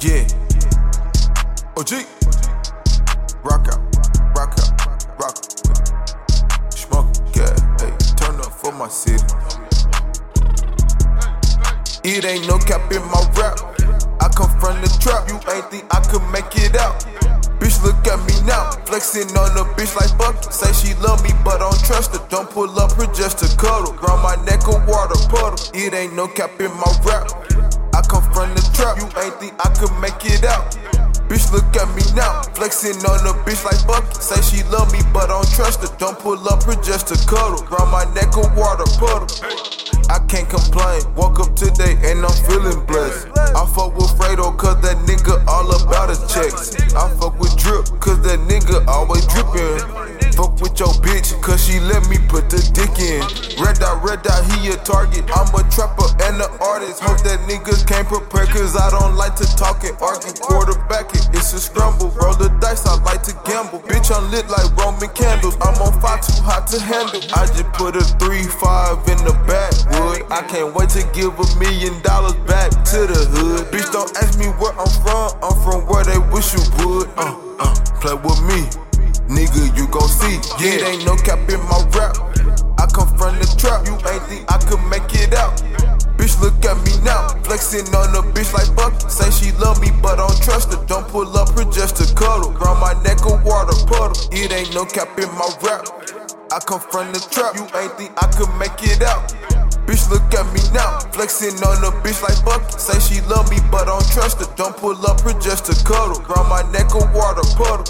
Yeah. OG. Rock out, rock out, rock out. Smoke, yeah, hey, turn up for my city. It ain't no cap in my rap. I come from the trap, you ain't think I could make it out. Bitch, look at me now, flexing on the bitch like Bucky. Say she love me, but don't trust her. Don't pull up her just to cuddle. Round my neck a water puddle. It ain't no cap in my rap. From the trap, you ain't think I could make it out. Bitch, look at me now, flexing on the bitch like Bucky. Say she love me, but don't trust her. Don't pull up her just to cuddle. Round my neck a water puddle. I can't complain. Woke up today and I'm feeling blessed. I fuck with Fredo cause that nigga all about his checks. I fuck with Drip cause that nigga always drippin'. Fuck with your bitch cause she let me put the dick in. Red dot, red dot, he a target. I'm a trapper and an artist. Hope that niggas can't prepare cause I don't like to talk and argue. Quarterback it, it's a scramble. Roll the dice, I like to gamble. Bitch, I'm lit like Roman candles. I'm on fire, too hot to handle. I just put a 3-5 in the backwood. I can't wait to give a million dollars back to the hood. Bitch, don't ask me where I'm from. I'm from where they wish you would. Uh, uh, play with me. Nigga, you gon' see. Yeah, it ain't no cap in my rap. At me now. Flexing on a bitch like Bucky. Say she love me, but don't trust her. Don't pull up her just to cuddle. Round my neck a water puddle. It ain't no cap in my rap. I come from the trap. You ain't think I could make it out. Bitch, look at me now. Flexing on a bitch like Bucky. Say she love me, but don't trust her. Don't pull up her just to cuddle. Round my neck a water puddle.